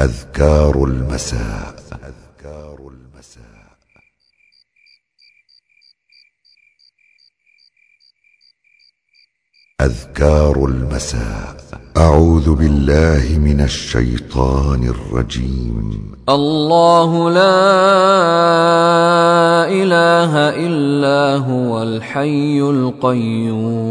أذكار المساء. أذكار المساء. أذكار المساء. أعوذ بالله من الشيطان الرجيم. الله لا إله إلا هو الحي القيوم.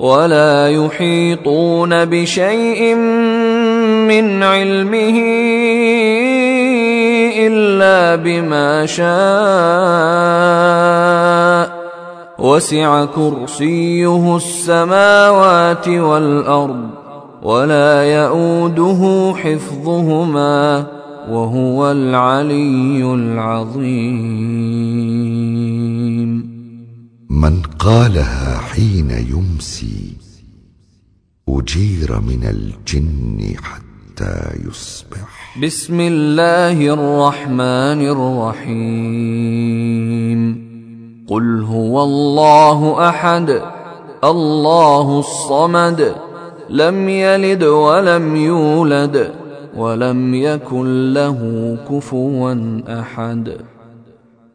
ولا يحيطون بشيء من علمه إلا بما شاء. وسع كرسيه السماوات والأرض ولا يئوده حفظهما وهو العلي العظيم. من قالها حين يمسي أجير من الجن حتى يصبح. بسم الله الرحمن الرحيم. قل هو الله أحد الله الصمد لم يلد ولم يولد ولم يكن له كفوا أحد.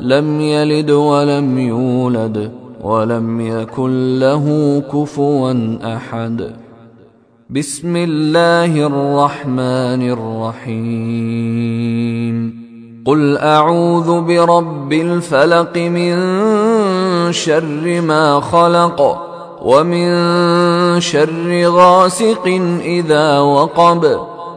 لم يلد ولم يولد ولم يكن له كفوا أحد. بسم الله الرحمن الرحيم. قل أعوذ برب الفلق من شر ما خلق ومن شر غاسق إذا وقب.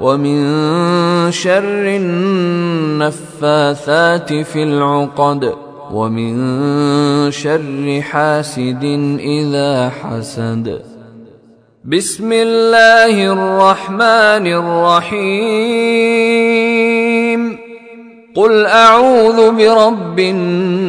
ومن شر النفاثات في العقد ومن شر حاسد إذا حسد. بسم الله الرحمن الرحيم. قل أعوذ برب الناس.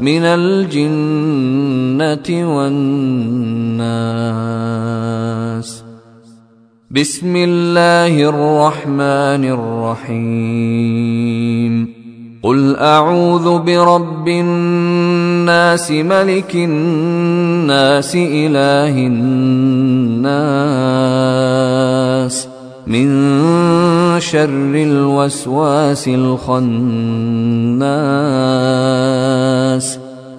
من الجنة والناس. بسم الله الرحمن الرحيم. قل أعوذ برب الناس ملك الناس إله الناس. من شر الوسواس الخناس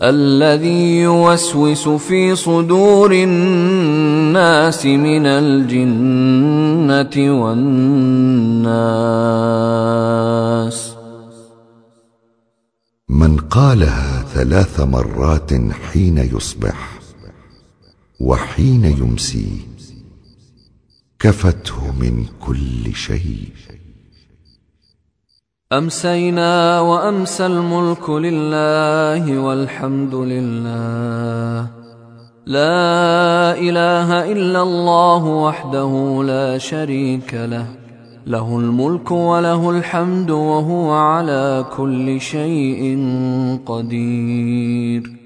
الذي يوسوس في صدور الناس من الجنة والناس. من قالها ثلاث مرات حين يصبح وحين يمسي كفته من كل شيء. أمسينا وأمسى الملك لله والحمد لله. لا إله إلا الله وحده لا شريك له. له الملك وله الحمد وهو على كل شيء قدير.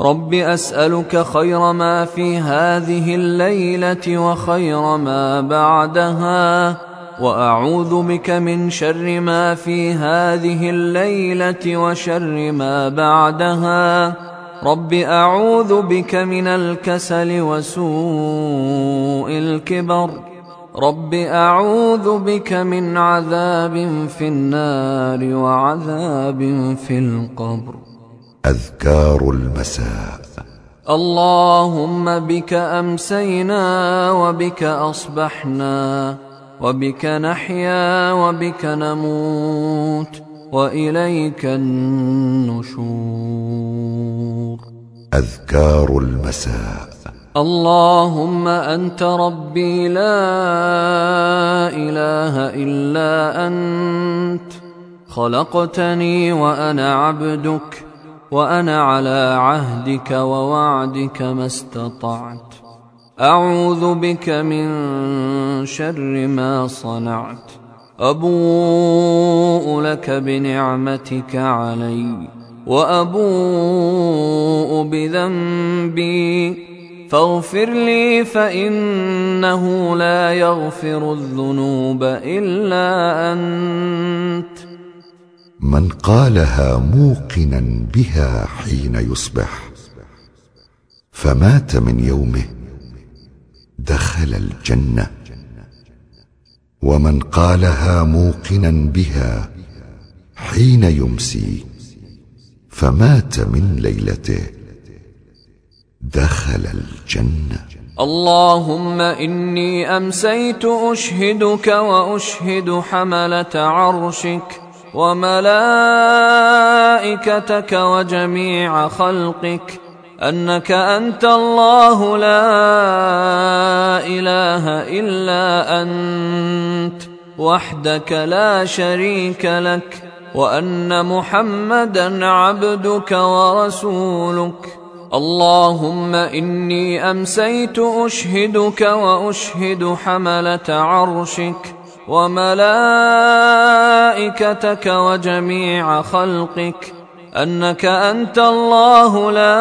رب اسالك خير ما في هذه الليلة وخير ما بعدها واعوذ بك من شر ما في هذه الليلة وشر ما بعدها رب اعوذ بك من الكسل وسوء الكبر رب اعوذ بك من عذاب في النار وعذاب في القبر أذكار المساء. اللهم بك أمسينا وبك أصبحنا وبك نحيا وبك نموت وإليك النشور. أذكار المساء. اللهم أنت ربي لا إله إلا أنت. خلقتني وأنا عبدك. وأنا على عهدك ووعدك ما استطعت. أعوذ بك من شر ما صنعت. أبوء لك بنعمتك علي. وأبوء بذنبي. فاغفر لي فإنه لا يغفر الذنوب إلا أنت. من قالها موقنا بها حين يصبح فمات من يومه دخل الجنة. ومن قالها موقنا بها حين يمسي فمات من ليلته دخل الجنة. اللهم إني أمسيت أشهدك وأشهد حملة عرشك وملائكتك وجميع خلقك أنك أنت الله لا إله إلا أنت وحدك لا شريك لك وأن محمدا عبدك ورسولك. اللهم إني أمسيت أشهدك وأشهد حملة عرشك. وملائكتك وجميع خلقك أنك أنت الله لا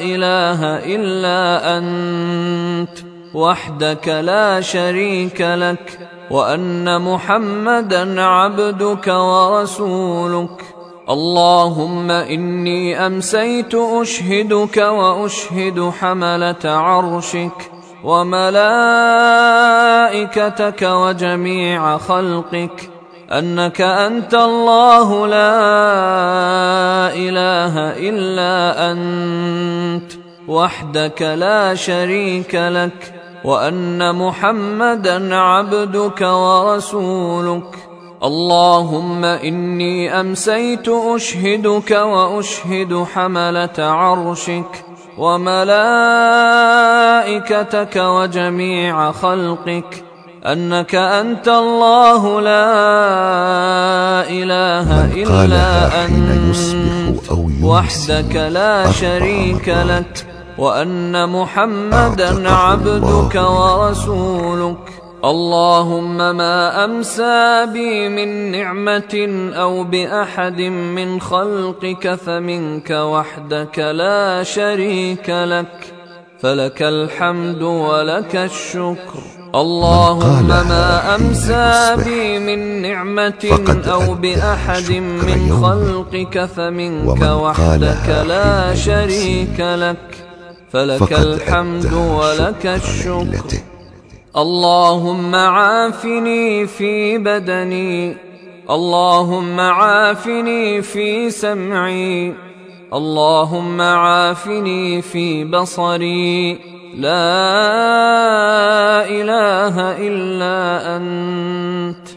إله إلا أنت وحدك لا شريك لك وأن محمدا عبدك ورسولك. اللهم إني أمسيت أشهدك وأشهد حملة عرشك وملائكتك وجميع خلقك أنك أنت الله لا إله إلا أنت وحدك لا شريك لك وأن محمدا عبدك ورسولك. اللهم إني أمسيت أشهدك وأشهد حملة عرشك. وملائكتك وجميع خلقك أنك أنت الله لا إله إلا أنت وحدك لا شريك لك وأن محمدا عبدك ورسولك. اللهم ما أمسى بي من نعمة أو بأحد من خلقك فمنك وحدك لا شريك لك. فلك الحمد ولك الشكر. اللهم ما أمسى بي من نعمة أو بأحد من خلقك فمنك وحدك لا شريك لك. فلك الحمد ولك الشكر. اللهم عافني في بدني. اللهم عافني في سمعي. اللهم عافني في بصري. لا إله إلا أنت.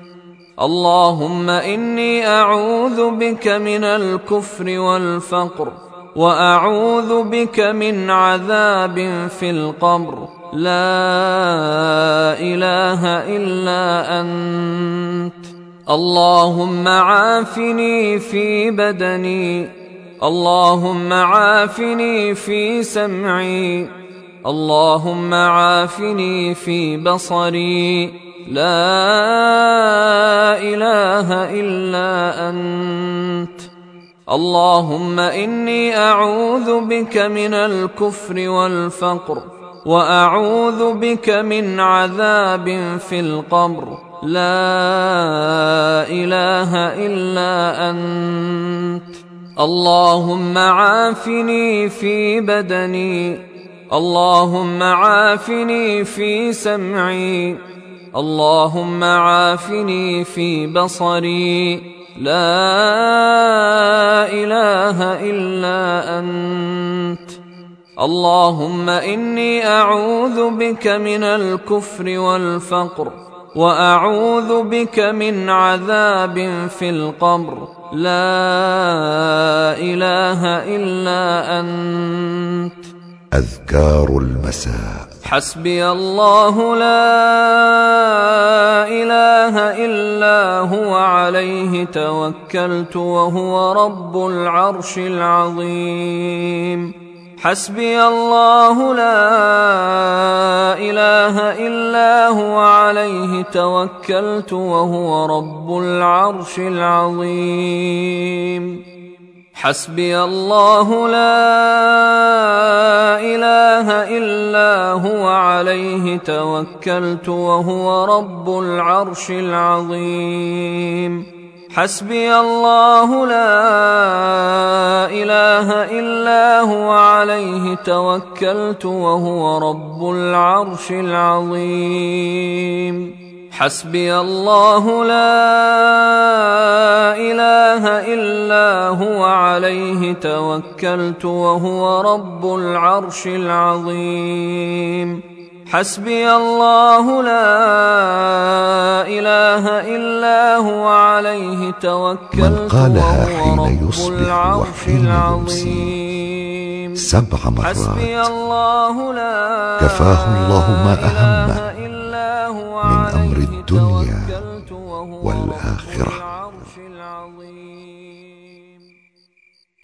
اللهم إني أعوذ بك من الكفر والفقر وأعوذ بك من عذاب في القبر. لا إله إلا أنت. اللهم عافني في بدني. اللهم عافني في سمعي. اللهم عافني في بصري. لا إله إلا أنت. اللهم إني أعوذ بك من الكفر والفقر. وأعوذ بك من عذاب في القبر. لا إله إلا أنت. اللهم عافني في بدني. اللهم عافني في سمعي. اللهم عافني في بصري. لا إله إلا أنت. اللهم إني أعوذ بك من الكفر والفقر وأعوذ بك من عذاب في القبر. لا إله إلا أنت. أذكار المساء. حسبي الله لا إله إلا هو عليه توكلت وهو رب العرش العظيم. حسبي الله لا إله إلا هو عليه توكلت وهو رب العرش العظيم. حسبي الله لا إله إلا هو عليه توكلت وهو رب العرش العظيم. حسبي الله لا إله إلا هو عليه توكلت وهو رب العرش العظيم. حسبي الله لا إله إلا هو عليه توكلت وهو رب العرش العظيم. حسبي الله لا إله إلا هو توكلت من قالها حين يصبح وحين يمسي سبع مرات حسبي الله لا كفاه الله ما أهمه من أمر الدنيا والآخرة.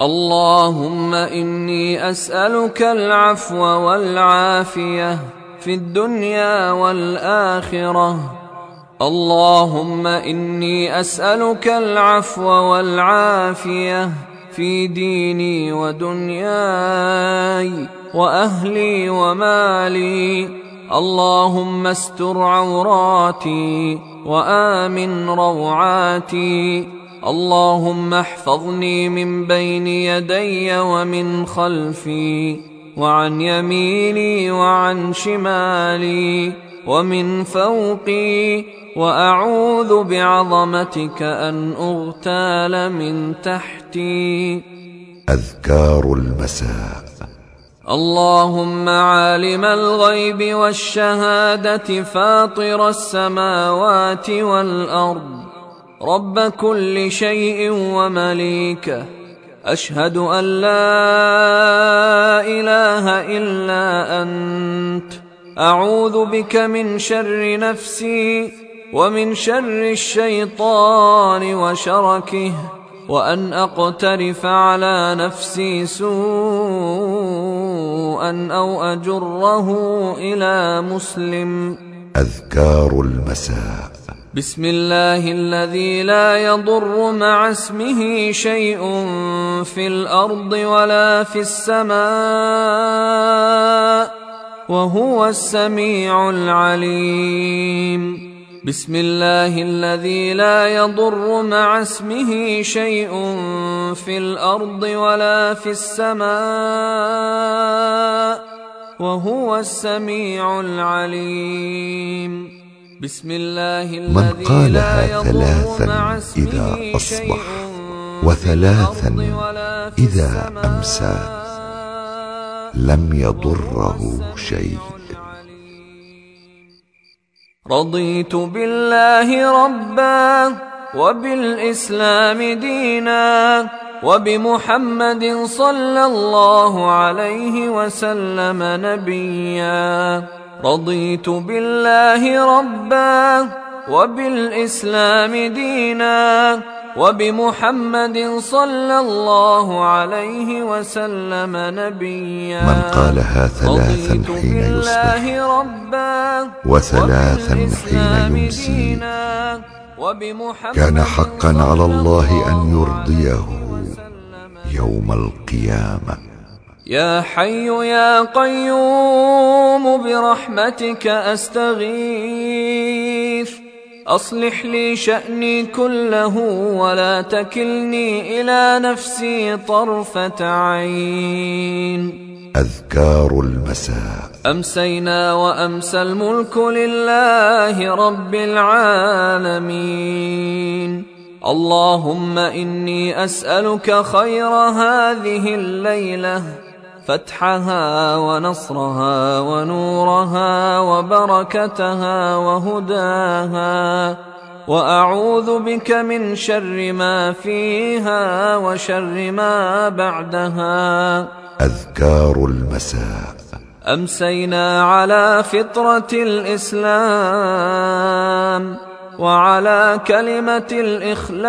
اللهم إني أسألك العفو والعافية في الدنيا والآخرة. اللهم إني أسألك العفو والعافية في ديني ودنياي وأهلي ومالي. اللهم استر عوراتي وآمن روعاتي. اللهم احفظني من بين يدي ومن خلفي وعن يميني وعن شمالي. ومن فوقي وأعوذ بعظمتك أن أغتال من تحتي. أذكار المساء. اللهم عالم الغيب والشهادة فاطر السماوات والأرض. رب كل شيء ومليكه أشهد أن لا إله إلا أنت. أعوذ بك من شر نفسي ومن شر الشيطان وشركه وأن أقترف على نفسي سوءا أو أجره إلى مسلم. أذكار المساء. بسم الله الذي لا يضر مع اسمه شيء في الأرض ولا في السماء. وهو السميع العليم. بسم الله الذي لا يضر مع اسمه شيء في الأرض ولا في السماء وهو السميع العليم. بسم الله الذي من قالها ثلاثا إذا أصبح وثلاثا إذا أمسى. لم يضره شيء. رضيت بالله ربا وبالإسلام دينا وبمحمد صلى الله عليه وسلم نبيا. رضيت بالله ربا وبالإسلام دينا وبمحمد صلى الله عليه وسلم نبيا. من قالها ثلاثا حين يصبح وثلاثا حين يمسي. كان حقا على الله أن يرضيه يوم القيامة. يا حي يا قيوم برحمتك أستغيث. أصلح لي شأني كله ولا تكلني إلى نفسي طرفة عين. أذكار المساء. أمسينا وأمسى الملك لله رب العالمين. اللهم إني أسألك خير هذه الليلة فتحها ونصرها ونورها وبركتها وهداها وأعوذ بك من شر ما فيها وشر ما بعدها. أذكار المساء. أمسينا على فطرة الإسلام وعلى كلمة الإخلاص.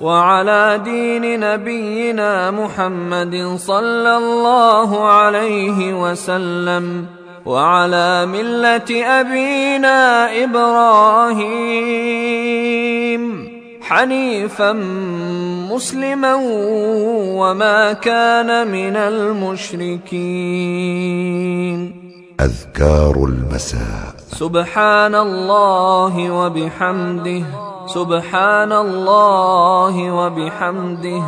وعلى دين نبينا محمد صلى الله عليه وسلم وعلى ملة أبينا إبراهيم حنيفا مسلما وما كان من المشركين. أذكار المساء. سبحان الله وبحمده. سبحان الله وبحمده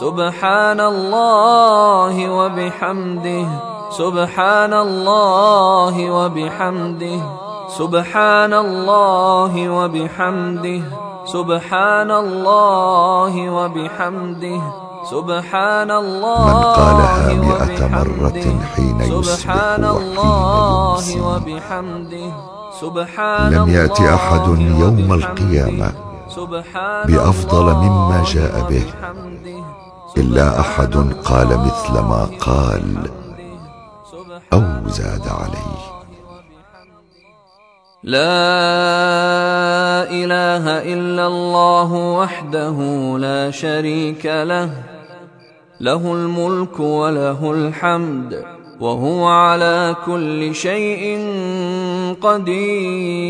سبحان الله وبحمده سبحان الله وبحمده سبحان الله وبحمده سبحان الله وبحمده سبحان الله من قالها مئة مرة حين يصبح وحين وبحمده سبحان لم يأت أحد يوم القيامة. بأفضل مما جاء به. إلا أحد قال مثل ما قال أو زاد عليه. لا إله إلا الله وحده لا شريك له. له الملك وله الحمد وهو على كل شيء قدير.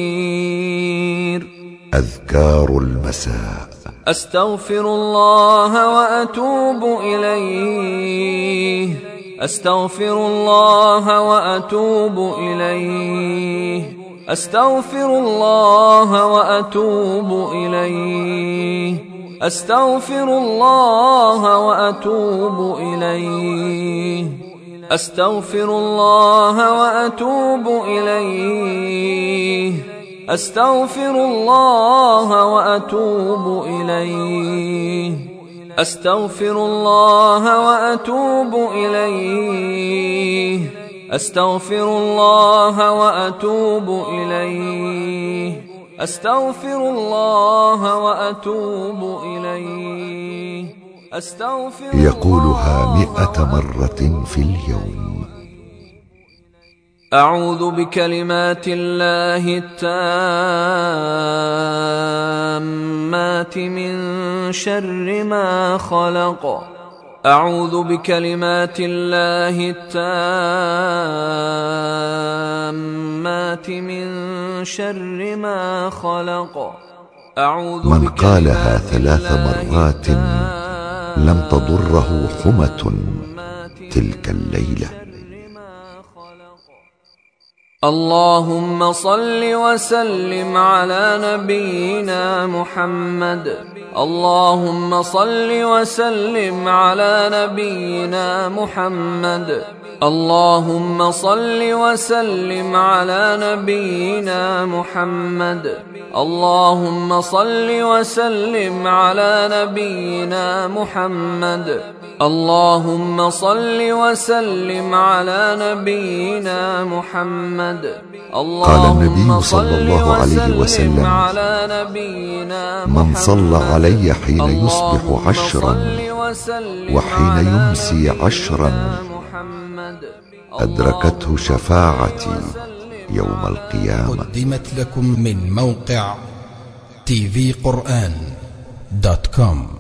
أذكار المساء. أستغفر الله وأتوب إليه. أستغفر الله وأتوب إليه. أستغفر الله وأتوب إليه. أستغفر الله وأتوب إليه. أستغفر الله وأتوب إليه. أستغفر الله وأتوب إليه. أستغفر الله وأتوب إليه. أستغفر الله وأتوب إليه. أستغفر الله وأتوب إليه. أستغفر يقولها مئة مرة في اليوم. أعوذ بكلمات الله التامات من شر ما خلق. أعوذ بكلمات الله التامات من شر ما خلق. أعوذ من قالها ثلاث مرات لم تضره حمة تلك الليلة. اللهم صل وسلم على نبينا محمد. اللهم صل وسلم على نبينا محمد. اللهم صل وسلم على نبينا محمد. اللهم صل وسلم على نبينا محمد. اللهم صل وسلم على نبينا محمد. قال النبي صلى الله عليه وسلم من صلى علي حين يصبح عشرا وحين يمسي عشرا أدركته شفاعتي يوم القيامة. قدمت لكم من موقع تي في قرآن دوت كوم.